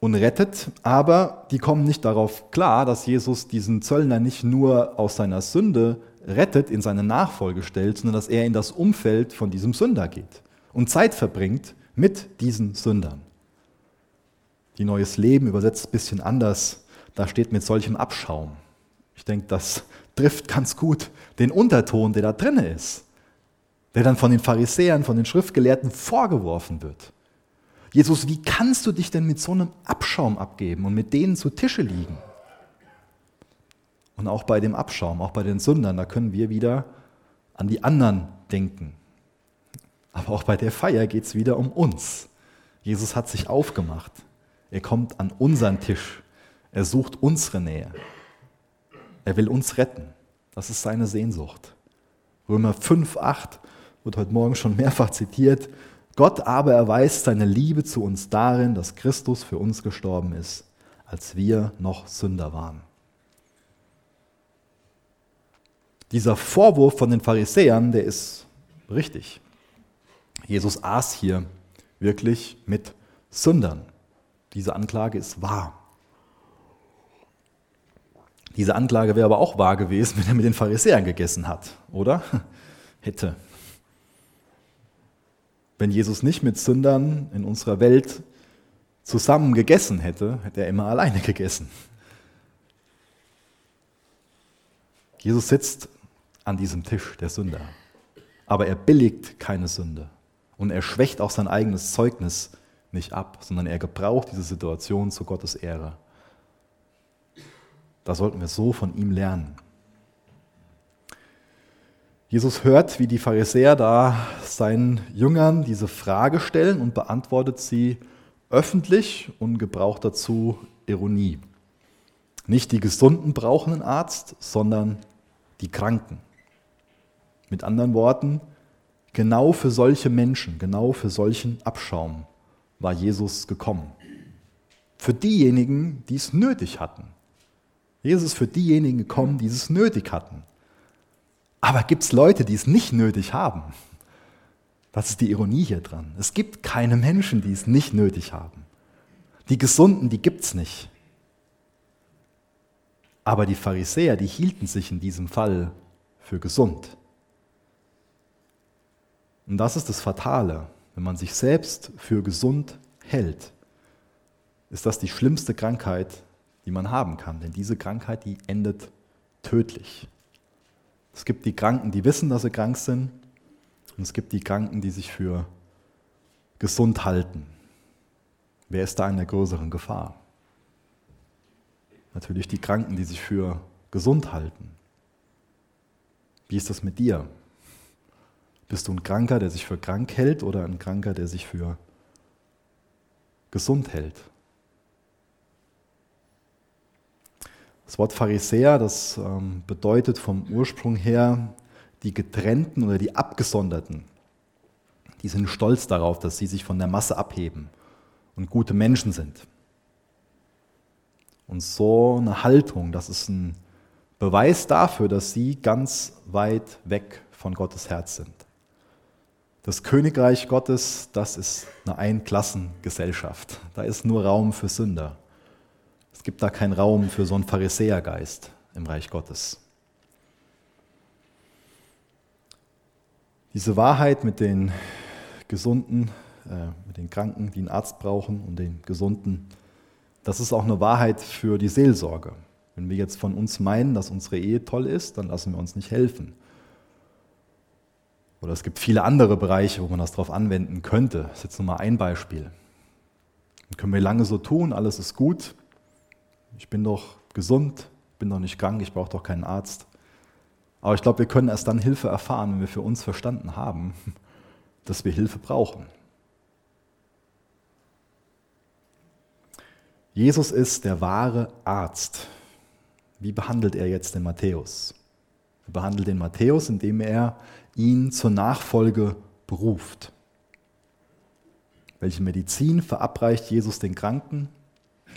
und rettet, aber die kommen nicht darauf klar, dass Jesus diesen Zöllner nicht nur aus seiner Sünde rettet, in seine Nachfolge stellt, sondern dass er in das Umfeld von diesem Sünder geht und Zeit verbringt mit diesen Sündern. Die Neues Leben übersetzt ein bisschen anders. Da steht mit solchem Abschaum. Ich denke, das trifft ganz gut den Unterton, der da drin ist, der dann von den Pharisäern, von den Schriftgelehrten vorgeworfen wird. Jesus, wie kannst du dich denn mit so einem Abschaum abgeben und mit denen zu Tische liegen? Und auch bei dem Abschaum, auch bei den Sündern, da können wir wieder an die anderen denken. Aber auch bei der Feier geht es wieder um uns. Jesus hat sich aufgemacht. Er kommt an unseren Tisch. Er sucht unsere Nähe. Er will uns retten. Das ist seine Sehnsucht. Römer 5, 8 wird heute Morgen schon mehrfach zitiert. Gott aber erweist seine Liebe zu uns darin, dass Christus für uns gestorben ist, als wir noch Sünder waren. Dieser Vorwurf von den Pharisäern, der ist richtig. Jesus aß hier wirklich mit Sündern. Diese Anklage ist wahr. Diese Anklage wäre aber auch wahr gewesen, wenn er mit den Pharisäern gegessen hat, oder? Hätte. Wenn Jesus nicht mit Sündern in unserer Welt zusammen gegessen hätte, hätte er immer alleine gegessen. Jesus sitzt an diesem Tisch der Sünder. Aber er billigt keine Sünde. Und er schwächt auch sein eigenes Zeugnis nicht ab, sondern er gebraucht diese Situation zu Gottes Ehre. Da sollten wir so von ihm lernen. Jesus hört, wie die Pharisäer da seinen Jüngern diese Frage stellen und beantwortet sie öffentlich und gebraucht dazu Ironie. Nicht die Gesunden brauchen einen Arzt, sondern die Kranken. Mit anderen Worten, genau für solche Menschen, genau für solchen Abschaum war Jesus gekommen. Für diejenigen, die es nötig hatten. Jesus ist für diejenigen gekommen, die es nötig hatten. Aber gibt es Leute, die es nicht nötig haben? Das ist die Ironie hier dran. Es gibt keine Menschen, die es nicht nötig haben. Die Gesunden, die gibt es nicht. Aber die Pharisäer, die hielten sich in diesem Fall für gesund. Und das ist das Fatale. Wenn man sich selbst für gesund hält, ist das die schlimmste Krankheit, die man haben kann. Denn diese Krankheit, die endet tödlich. Es gibt die Kranken, die wissen, dass sie krank sind. Und es gibt die Kranken, die sich für gesund halten. Wer ist da in der größeren Gefahr? Natürlich die Kranken, die sich für gesund halten. Wie ist das mit dir? Bist du ein Kranker, der sich für krank hält oder ein Kranker, der sich für gesund hält? Das Wort Pharisäer, das ähm, bedeutet vom Ursprung her die getrennten oder die abgesonderten. Die sind stolz darauf, dass sie sich von der Masse abheben und gute Menschen sind. Und so eine Haltung, das ist ein Beweis dafür, dass sie ganz weit weg von Gottes Herz sind. Das Königreich Gottes, das ist eine Einklassengesellschaft. Da ist nur Raum für Sünder. Es gibt da keinen Raum für so einen Pharisäergeist im Reich Gottes. Diese Wahrheit mit den Gesunden, äh, mit den Kranken, die einen Arzt brauchen und den Gesunden, das ist auch eine Wahrheit für die Seelsorge. Wenn wir jetzt von uns meinen, dass unsere Ehe toll ist, dann lassen wir uns nicht helfen. Oder es gibt viele andere Bereiche, wo man das darauf anwenden könnte. Das ist jetzt nur mal ein Beispiel. Dann können wir lange so tun, alles ist gut. Ich bin doch gesund, bin doch nicht krank, ich brauche doch keinen Arzt. Aber ich glaube, wir können erst dann Hilfe erfahren, wenn wir für uns verstanden haben, dass wir Hilfe brauchen. Jesus ist der wahre Arzt. Wie behandelt er jetzt den Matthäus? Er behandelt den Matthäus, indem er ihn zur Nachfolge beruft. Welche Medizin verabreicht Jesus den Kranken?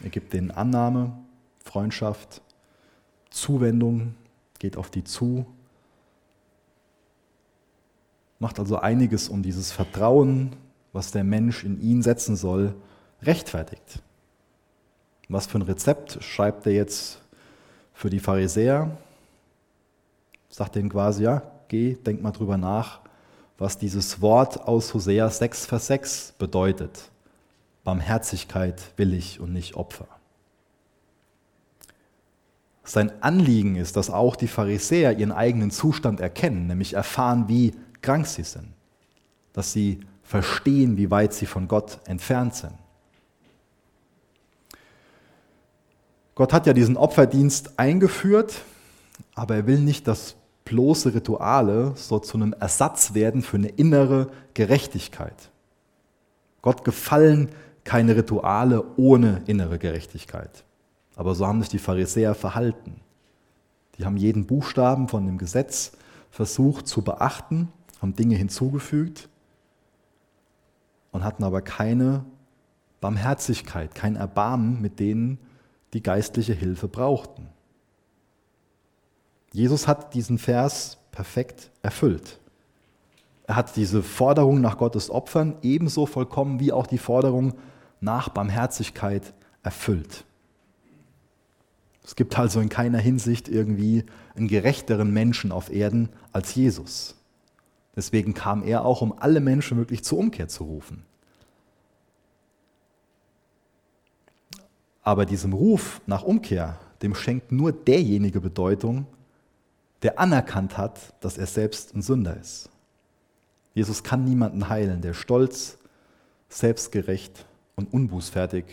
Er gibt denen Annahme, Freundschaft, Zuwendung, geht auf die zu, macht also einiges, um dieses Vertrauen, was der Mensch in ihn setzen soll, rechtfertigt. Was für ein Rezept schreibt er jetzt für die Pharisäer? Sagt denen quasi, ja, geh, denk mal drüber nach, was dieses Wort aus Hosea 6, Vers 6 bedeutet. Barmherzigkeit will ich und nicht Opfer. Sein Anliegen ist, dass auch die Pharisäer ihren eigenen Zustand erkennen, nämlich erfahren, wie krank sie sind, dass sie verstehen, wie weit sie von Gott entfernt sind. Gott hat ja diesen Opferdienst eingeführt, aber er will nicht, dass bloße Rituale so zu einem Ersatz werden für eine innere Gerechtigkeit. Gott gefallen keine Rituale ohne innere Gerechtigkeit. Aber so haben sich die Pharisäer verhalten. Die haben jeden Buchstaben von dem Gesetz versucht zu beachten, haben Dinge hinzugefügt und hatten aber keine Barmherzigkeit, kein Erbarmen mit denen, die geistliche Hilfe brauchten. Jesus hat diesen Vers perfekt erfüllt. Er hat diese Forderung nach Gottes Opfern ebenso vollkommen wie auch die Forderung nach Barmherzigkeit erfüllt. Es gibt also in keiner Hinsicht irgendwie einen gerechteren Menschen auf Erden als Jesus. Deswegen kam er auch, um alle Menschen wirklich zur Umkehr zu rufen. Aber diesem Ruf nach Umkehr, dem schenkt nur derjenige Bedeutung, der anerkannt hat, dass er selbst ein Sünder ist. Jesus kann niemanden heilen, der stolz, selbstgerecht und unbußfertig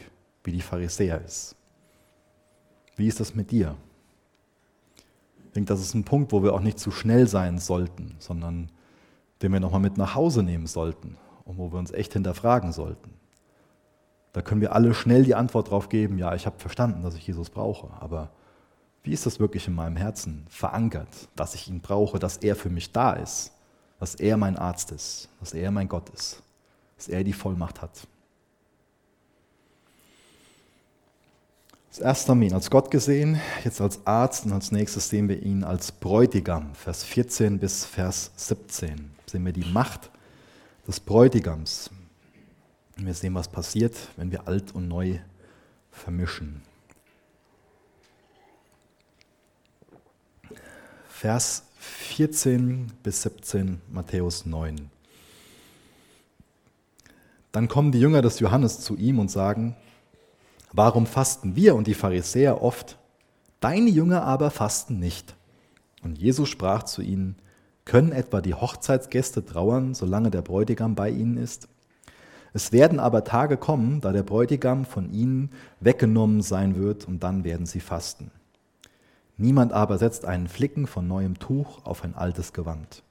wie die Pharisäer ist. Wie ist das mit dir? Ich denke, das ist ein Punkt, wo wir auch nicht zu schnell sein sollten, sondern den wir nochmal mit nach Hause nehmen sollten und wo wir uns echt hinterfragen sollten. Da können wir alle schnell die Antwort darauf geben, ja, ich habe verstanden, dass ich Jesus brauche, aber wie ist das wirklich in meinem Herzen verankert, dass ich ihn brauche, dass er für mich da ist, dass er mein Arzt ist, dass er mein Gott ist, dass er die Vollmacht hat? Das erste haben wir ihn als Gott gesehen, jetzt als Arzt und als nächstes sehen wir ihn als Bräutigam, Vers 14 bis Vers 17. Sehen wir die Macht des Bräutigams. Wir sehen, was passiert, wenn wir alt und neu vermischen. Vers 14 bis 17, Matthäus 9. Dann kommen die Jünger des Johannes zu ihm und sagen, warum fasten wir und die Pharisäer oft, deine Jünger aber fasten nicht? Und Jesus sprach zu ihnen, können etwa die Hochzeitsgäste trauern, solange der Bräutigam bei ihnen ist? Es werden aber Tage kommen, da der Bräutigam von ihnen weggenommen sein wird, und dann werden sie fasten. Niemand aber setzt einen Flicken von neuem Tuch auf ein altes Gewand.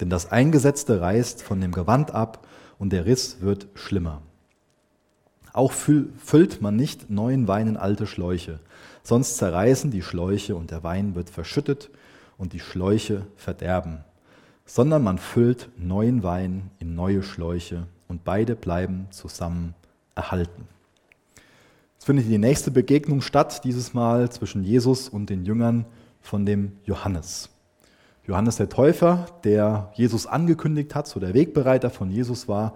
Denn das Eingesetzte reißt von dem Gewand ab und der Riss wird schlimmer. Auch füllt man nicht neuen Wein in alte Schläuche, sonst zerreißen die Schläuche und der Wein wird verschüttet und die Schläuche verderben, sondern man füllt neuen Wein in neue Schläuche und beide bleiben zusammen erhalten. Jetzt findet die nächste Begegnung statt, dieses Mal zwischen Jesus und den Jüngern von dem Johannes. Johannes der Täufer, der Jesus angekündigt hat, so der Wegbereiter von Jesus war,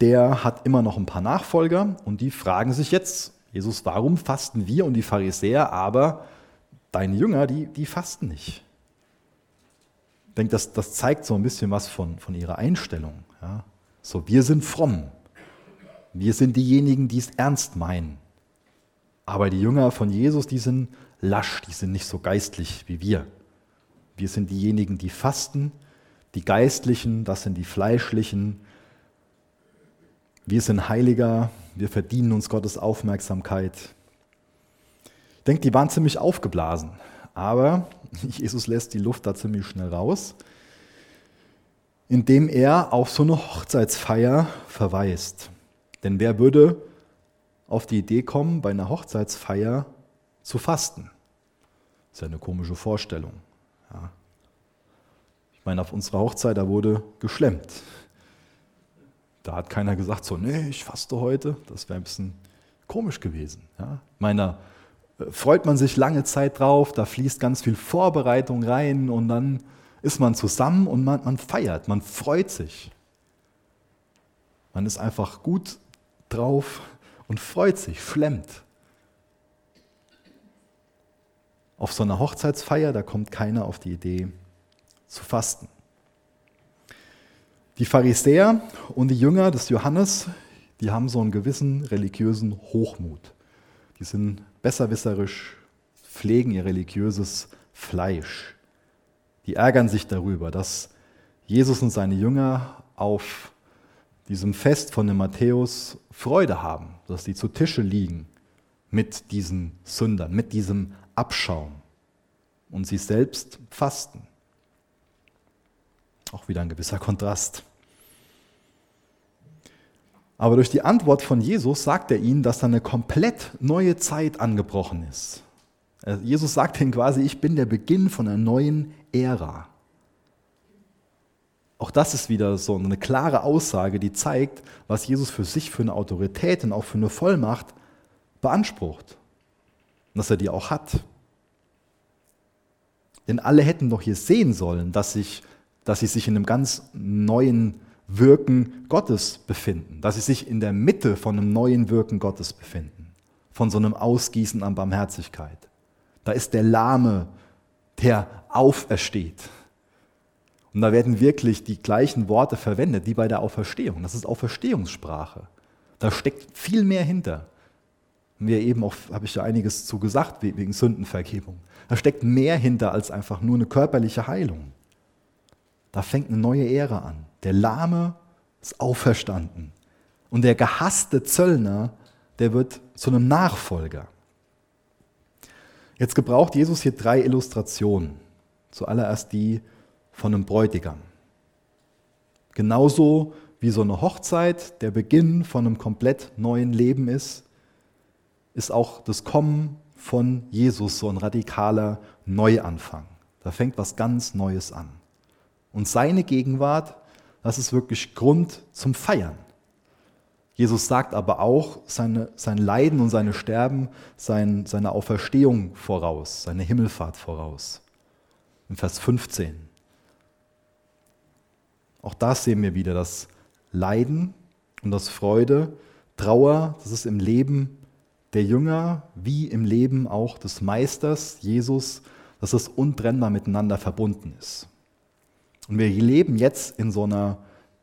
der hat immer noch ein paar Nachfolger und die fragen sich jetzt, Jesus, warum fasten wir und die Pharisäer, aber deine Jünger, die, die fasten nicht? Ich denke, das, das zeigt so ein bisschen was von, von ihrer Einstellung. Ja? So, wir sind fromm. Wir sind diejenigen, die es ernst meinen. Aber die Jünger von Jesus, die sind lasch, die sind nicht so geistlich wie wir. Wir sind diejenigen, die fasten, die Geistlichen, das sind die Fleischlichen. Wir sind Heiliger, wir verdienen uns Gottes Aufmerksamkeit. Ich denke, die waren ziemlich aufgeblasen, aber Jesus lässt die Luft da ziemlich schnell raus, indem er auf so eine Hochzeitsfeier verweist. Denn wer würde auf die Idee kommen, bei einer Hochzeitsfeier zu fasten? Das ist ja eine komische Vorstellung. Ja. Ich meine, auf unserer Hochzeit, da wurde geschlemmt. Da hat keiner gesagt, so, nee, ich faste heute. Das wäre ein bisschen komisch gewesen. Ja. Meiner äh, freut man sich lange Zeit drauf, da fließt ganz viel Vorbereitung rein und dann ist man zusammen und man, man feiert, man freut sich. Man ist einfach gut drauf und freut sich, schlemmt. Auf so einer Hochzeitsfeier, da kommt keiner auf die Idee zu fasten. Die Pharisäer und die Jünger des Johannes, die haben so einen gewissen religiösen Hochmut. Die sind besserwisserisch, pflegen ihr religiöses Fleisch. Die ärgern sich darüber, dass Jesus und seine Jünger auf diesem Fest von dem Matthäus Freude haben, dass sie zu Tische liegen mit diesen Sündern, mit diesem Abschaum und sie selbst fasten. Auch wieder ein gewisser Kontrast. Aber durch die Antwort von Jesus sagt er ihnen, dass da eine komplett neue Zeit angebrochen ist. Jesus sagt ihnen quasi, ich bin der Beginn von einer neuen Ära. Auch das ist wieder so eine klare Aussage, die zeigt, was Jesus für sich für eine Autorität und auch für eine Vollmacht beansprucht. Und dass er die auch hat. Denn alle hätten doch hier sehen sollen, dass, sich, dass sie sich in einem ganz neuen Wirken Gottes befinden, dass sie sich in der Mitte von einem neuen Wirken Gottes befinden, von so einem Ausgießen an Barmherzigkeit. Da ist der Lahme, der aufersteht. Und da werden wirklich die gleichen Worte verwendet wie bei der Auferstehung. Das ist Auferstehungssprache. Da steckt viel mehr hinter. Mir eben auch, habe ich ja einiges zu gesagt wegen Sündenvergebung. Da steckt mehr hinter als einfach nur eine körperliche Heilung. Da fängt eine neue Ära an. Der Lahme ist auferstanden. Und der gehasste Zöllner, der wird zu einem Nachfolger. Jetzt gebraucht Jesus hier drei Illustrationen. Zuallererst die von einem Bräutigam. Genauso wie so eine Hochzeit der Beginn von einem komplett neuen Leben ist, ist auch das Kommen von Jesus so ein radikaler Neuanfang. Da fängt was ganz Neues an. Und seine Gegenwart, das ist wirklich Grund zum Feiern. Jesus sagt aber auch seine, sein Leiden und seine Sterben, sein, seine Auferstehung voraus, seine Himmelfahrt voraus. In Vers 15. Auch da sehen wir wieder das Leiden und das Freude, Trauer, das ist im Leben der Jünger wie im Leben auch des Meisters, Jesus, dass es untrennbar miteinander verbunden ist. Und wir leben jetzt in so, einer,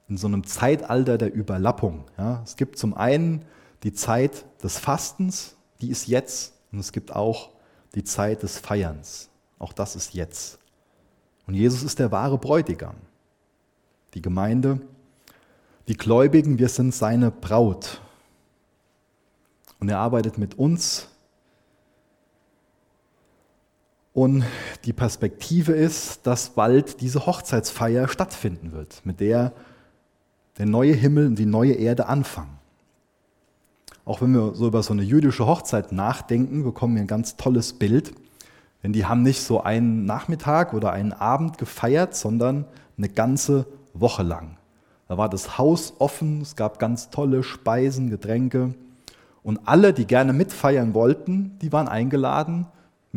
in so einem Zeitalter der Überlappung. Ja. Es gibt zum einen die Zeit des Fastens, die ist jetzt, und es gibt auch die Zeit des Feierns. Auch das ist jetzt. Und Jesus ist der wahre Bräutigam. Die Gemeinde, die Gläubigen, wir sind seine Braut. Und er arbeitet mit uns. Und die Perspektive ist, dass bald diese Hochzeitsfeier stattfinden wird, mit der der neue Himmel und die neue Erde anfangen. Auch wenn wir so über so eine jüdische Hochzeit nachdenken, bekommen wir ein ganz tolles Bild. Denn die haben nicht so einen Nachmittag oder einen Abend gefeiert, sondern eine ganze Woche lang. Da war das Haus offen, es gab ganz tolle Speisen, Getränke. Und alle, die gerne mitfeiern wollten, die waren eingeladen,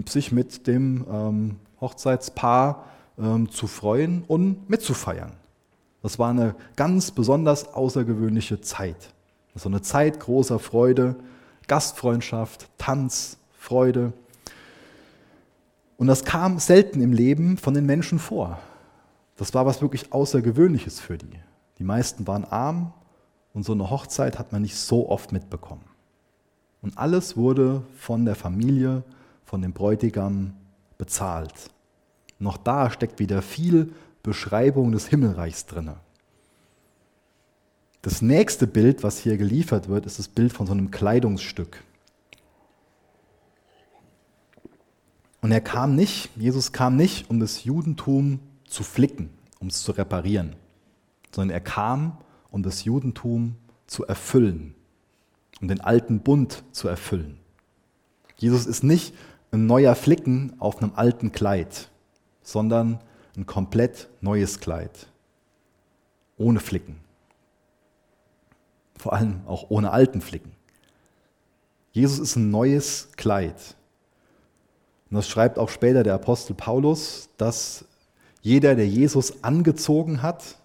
sich mit dem ähm, Hochzeitspaar ähm, zu freuen und mitzufeiern. Das war eine ganz besonders außergewöhnliche Zeit. So eine Zeit großer Freude, Gastfreundschaft, Tanz, Freude. Und das kam selten im Leben von den Menschen vor. Das war was wirklich Außergewöhnliches für die. Die meisten waren arm und so eine Hochzeit hat man nicht so oft mitbekommen. Und alles wurde von der Familie, von dem Bräutigam bezahlt. Noch da steckt wieder viel Beschreibung des Himmelreichs drinne. Das nächste Bild, was hier geliefert wird, ist das Bild von so einem Kleidungsstück. Und er kam nicht, Jesus kam nicht, um das Judentum zu flicken, um es zu reparieren, sondern er kam, um das Judentum zu erfüllen, um den alten Bund zu erfüllen. Jesus ist nicht ein neuer Flicken auf einem alten Kleid, sondern ein komplett neues Kleid, ohne Flicken, vor allem auch ohne alten Flicken. Jesus ist ein neues Kleid. Und das schreibt auch später der Apostel Paulus, dass jeder, der Jesus angezogen hat,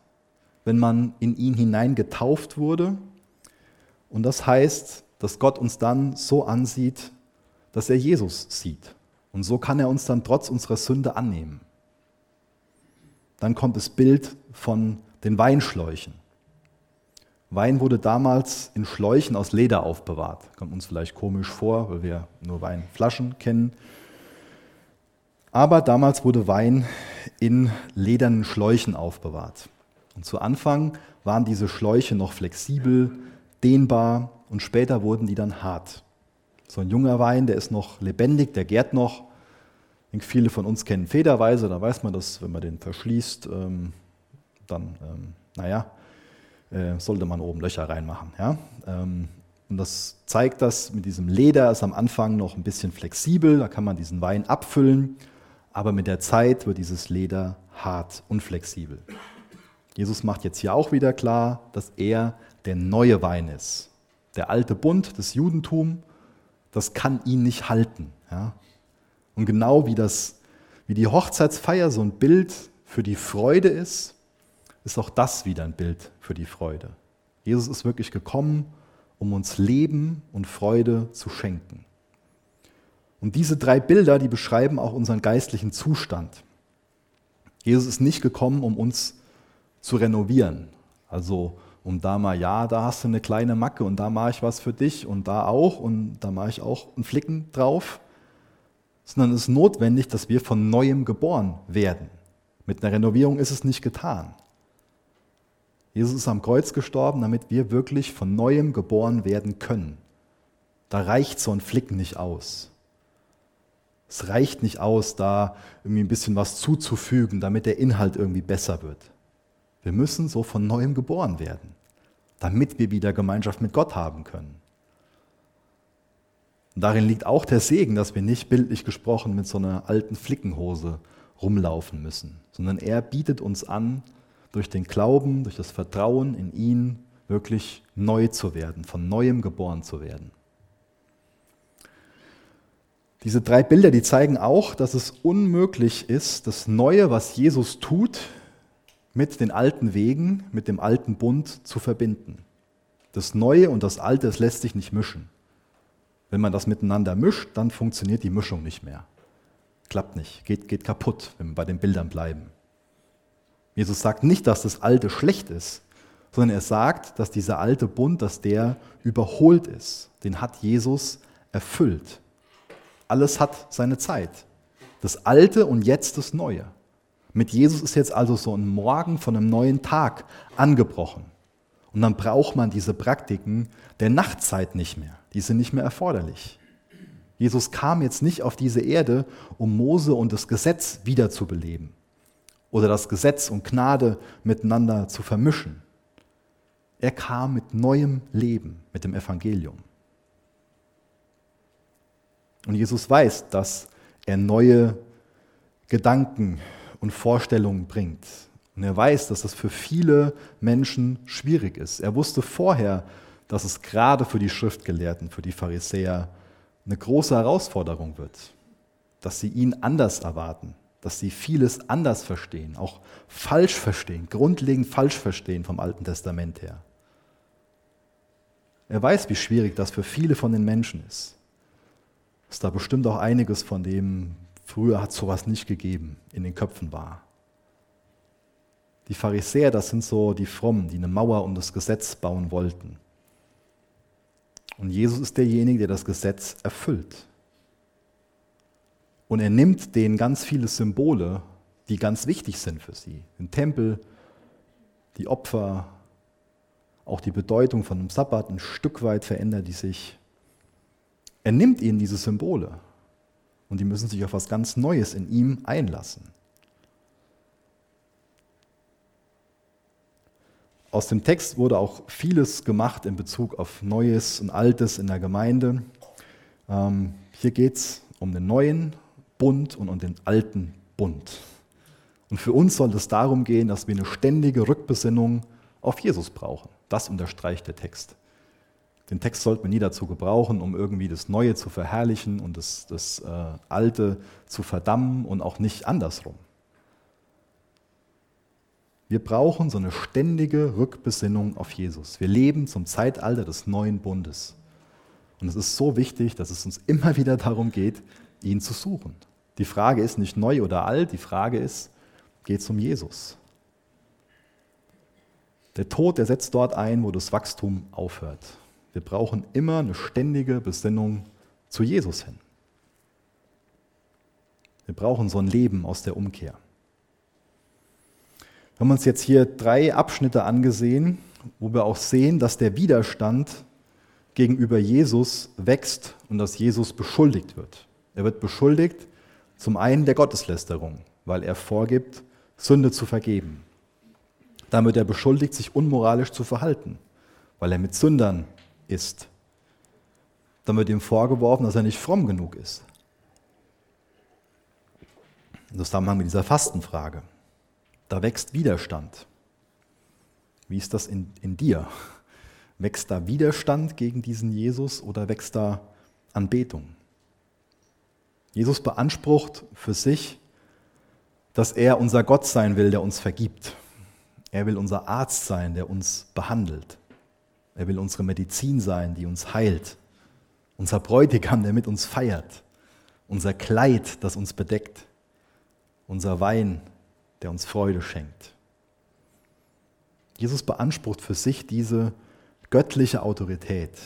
wenn man in ihn hinein getauft wurde. Und das heißt, dass Gott uns dann so ansieht, dass er Jesus sieht. Und so kann er uns dann trotz unserer Sünde annehmen. Dann kommt das Bild von den Weinschläuchen. Wein wurde damals in Schläuchen aus Leder aufbewahrt. Kommt uns vielleicht komisch vor, weil wir nur Weinflaschen kennen. Aber damals wurde Wein in ledernen Schläuchen aufbewahrt. Und zu Anfang waren diese Schläuche noch flexibel, dehnbar und später wurden die dann hart. So ein junger Wein, der ist noch lebendig, der gärt noch. denke, viele von uns kennen Federweise, da weiß man das, wenn man den verschließt, ähm, dann, ähm, naja, äh, sollte man oben Löcher reinmachen. Ja? Ähm, und das zeigt, dass mit diesem Leder ist am Anfang noch ein bisschen flexibel, da kann man diesen Wein abfüllen aber mit der Zeit wird dieses Leder hart und flexibel. Jesus macht jetzt hier auch wieder klar, dass er der neue Wein ist. Der alte Bund, das Judentum, das kann ihn nicht halten. Ja? Und genau wie, das, wie die Hochzeitsfeier so ein Bild für die Freude ist, ist auch das wieder ein Bild für die Freude. Jesus ist wirklich gekommen, um uns Leben und Freude zu schenken. Und diese drei Bilder, die beschreiben auch unseren geistlichen Zustand. Jesus ist nicht gekommen, um uns zu renovieren. Also um da mal, ja, da hast du eine kleine Macke und da mache ich was für dich und da auch und da mache ich auch einen Flicken drauf. Sondern es ist notwendig, dass wir von neuem geboren werden. Mit einer Renovierung ist es nicht getan. Jesus ist am Kreuz gestorben, damit wir wirklich von neuem geboren werden können. Da reicht so ein Flicken nicht aus. Es reicht nicht aus, da irgendwie ein bisschen was zuzufügen, damit der Inhalt irgendwie besser wird. Wir müssen so von neuem geboren werden, damit wir wieder Gemeinschaft mit Gott haben können. Und darin liegt auch der Segen, dass wir nicht bildlich gesprochen mit so einer alten Flickenhose rumlaufen müssen, sondern er bietet uns an, durch den Glauben, durch das Vertrauen in ihn wirklich neu zu werden, von neuem geboren zu werden. Diese drei Bilder, die zeigen auch, dass es unmöglich ist, das Neue, was Jesus tut, mit den alten Wegen, mit dem alten Bund zu verbinden. Das Neue und das Alte, das lässt sich nicht mischen. Wenn man das miteinander mischt, dann funktioniert die Mischung nicht mehr. Klappt nicht, geht, geht kaputt, wenn wir bei den Bildern bleiben. Jesus sagt nicht, dass das Alte schlecht ist, sondern er sagt, dass dieser alte Bund, dass der überholt ist. Den hat Jesus erfüllt. Alles hat seine Zeit. Das Alte und jetzt das Neue. Mit Jesus ist jetzt also so ein Morgen von einem neuen Tag angebrochen. Und dann braucht man diese Praktiken der Nachtzeit nicht mehr. Die sind nicht mehr erforderlich. Jesus kam jetzt nicht auf diese Erde, um Mose und das Gesetz wiederzubeleben oder das Gesetz und Gnade miteinander zu vermischen. Er kam mit neuem Leben, mit dem Evangelium. Und Jesus weiß, dass er neue Gedanken und Vorstellungen bringt. Und er weiß, dass das für viele Menschen schwierig ist. Er wusste vorher, dass es gerade für die Schriftgelehrten, für die Pharisäer eine große Herausforderung wird, dass sie ihn anders erwarten, dass sie vieles anders verstehen, auch falsch verstehen, grundlegend falsch verstehen vom Alten Testament her. Er weiß, wie schwierig das für viele von den Menschen ist. Ist da bestimmt auch einiges von dem, früher hat es sowas nicht gegeben, in den Köpfen war. Die Pharisäer, das sind so die Frommen, die eine Mauer um das Gesetz bauen wollten. Und Jesus ist derjenige, der das Gesetz erfüllt. Und er nimmt denen ganz viele Symbole, die ganz wichtig sind für sie. Den Tempel, die Opfer, auch die Bedeutung von dem Sabbat, ein Stück weit verändert die sich. Er nimmt ihnen diese Symbole und die müssen sich auf was ganz Neues in ihm einlassen. Aus dem Text wurde auch vieles gemacht in Bezug auf Neues und Altes in der Gemeinde. Ähm, hier geht es um den neuen Bund und um den alten Bund. Und für uns soll es darum gehen, dass wir eine ständige Rückbesinnung auf Jesus brauchen. Das unterstreicht der Text. Den Text sollten wir nie dazu gebrauchen, um irgendwie das Neue zu verherrlichen und das, das äh, Alte zu verdammen und auch nicht andersrum. Wir brauchen so eine ständige Rückbesinnung auf Jesus. Wir leben zum Zeitalter des neuen Bundes. Und es ist so wichtig, dass es uns immer wieder darum geht, ihn zu suchen. Die Frage ist nicht neu oder alt, die Frage ist, geht es um Jesus? Der Tod, der setzt dort ein, wo das Wachstum aufhört. Wir brauchen immer eine ständige Besinnung zu Jesus hin. Wir brauchen so ein Leben aus der Umkehr. Wir haben uns jetzt hier drei Abschnitte angesehen, wo wir auch sehen, dass der Widerstand gegenüber Jesus wächst und dass Jesus beschuldigt wird. Er wird beschuldigt zum einen der Gotteslästerung, weil er vorgibt, Sünde zu vergeben. Wird er beschuldigt, sich unmoralisch zu verhalten, weil er mit Sündern ist. Dann wird ihm vorgeworfen, dass er nicht fromm genug ist. Im Zusammenhang mit dieser Fastenfrage. Da wächst Widerstand. Wie ist das in, in dir? Wächst da Widerstand gegen diesen Jesus oder wächst da Anbetung? Jesus beansprucht für sich, dass er unser Gott sein will, der uns vergibt. Er will unser Arzt sein, der uns behandelt. Er will unsere Medizin sein, die uns heilt. Unser Bräutigam, der mit uns feiert. Unser Kleid, das uns bedeckt. Unser Wein, der uns Freude schenkt. Jesus beansprucht für sich diese göttliche Autorität.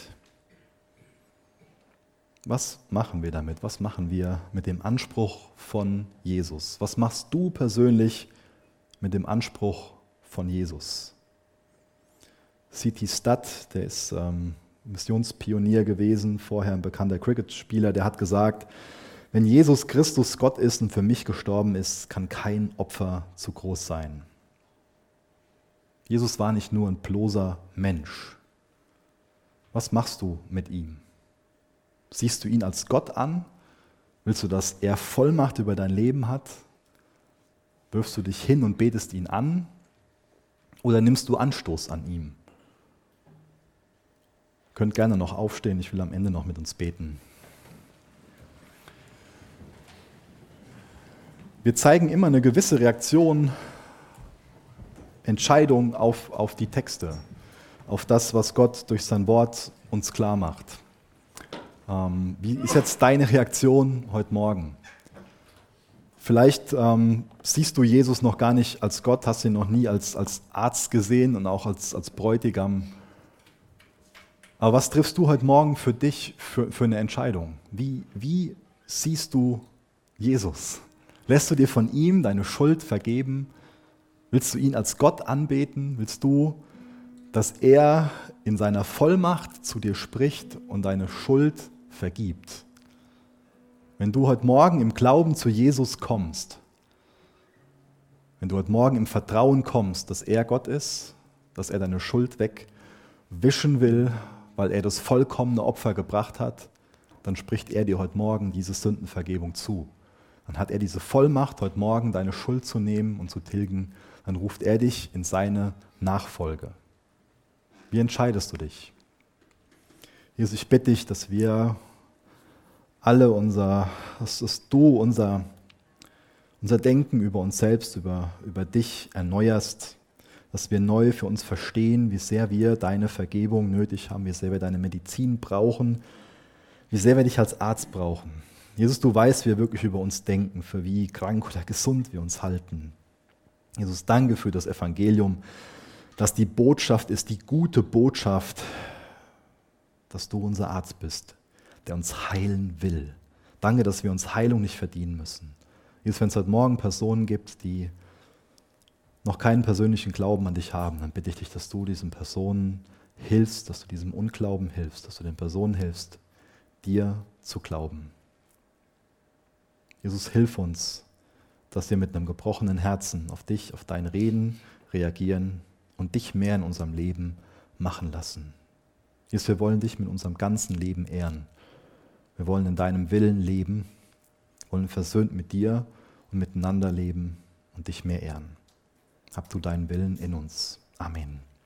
Was machen wir damit? Was machen wir mit dem Anspruch von Jesus? Was machst du persönlich mit dem Anspruch von Jesus? C.T. Studd, der ist ähm, Missionspionier gewesen, vorher ein bekannter Cricketspieler, der hat gesagt, wenn Jesus Christus Gott ist und für mich gestorben ist, kann kein Opfer zu groß sein. Jesus war nicht nur ein bloßer Mensch. Was machst du mit ihm? Siehst du ihn als Gott an? Willst du, dass er Vollmacht über dein Leben hat? Wirfst du dich hin und betest ihn an? Oder nimmst du Anstoß an ihm? Könnt gerne noch aufstehen, ich will am Ende noch mit uns beten. Wir zeigen immer eine gewisse Reaktion, Entscheidung auf, auf die Texte, auf das, was Gott durch sein Wort uns klar macht. Ähm, wie ist jetzt deine Reaktion heute Morgen? Vielleicht ähm, siehst du Jesus noch gar nicht als Gott, hast ihn noch nie als, als Arzt gesehen und auch als, als Bräutigam. Aber was triffst du heute Morgen für dich für, für eine Entscheidung? Wie, wie siehst du Jesus? Lässt du dir von ihm deine Schuld vergeben? Willst du ihn als Gott anbeten? Willst du, dass er in seiner Vollmacht zu dir spricht und deine Schuld vergibt? Wenn du heute Morgen im Glauben zu Jesus kommst, wenn du heute Morgen im Vertrauen kommst, dass er Gott ist, dass er deine Schuld wegwischen will, weil er das vollkommene Opfer gebracht hat, dann spricht er dir heute Morgen diese Sündenvergebung zu. Dann hat er diese Vollmacht, heute Morgen deine Schuld zu nehmen und zu tilgen. Dann ruft er dich in seine Nachfolge. Wie entscheidest du dich? Jesus, ich bitte dich, dass wir alle unser, dass, du unser, unser Denken über uns selbst, über, über dich erneuerst, dass wir neu für uns verstehen, wie sehr wir deine Vergebung nötig haben, wie sehr wir deine Medizin brauchen, wie sehr wir dich als Arzt brauchen. Jesus, du weißt, wie wir wirklich über uns denken, für wie krank oder gesund wir uns halten. Jesus, danke für das Evangelium, dass die Botschaft ist, die gute Botschaft, dass du unser Arzt bist, der uns heilen will. Danke, dass wir uns Heilung nicht verdienen müssen. Jesus, wenn es heute Morgen Personen gibt, die noch keinen persönlichen Glauben an dich haben, dann bitte ich dich, dass du diesen Personen hilfst, dass du diesem Unglauben hilfst, dass du den Personen hilfst, dir zu glauben. Jesus, hilf uns, dass wir mit einem gebrochenen Herzen auf dich, auf dein Reden reagieren und dich mehr in unserem Leben machen lassen. Jesus, wir wollen dich mit unserem ganzen Leben ehren. Wir wollen in deinem Willen leben, wollen versöhnt mit dir und miteinander leben und dich mehr ehren. Hab du deinen Willen in uns. Amen.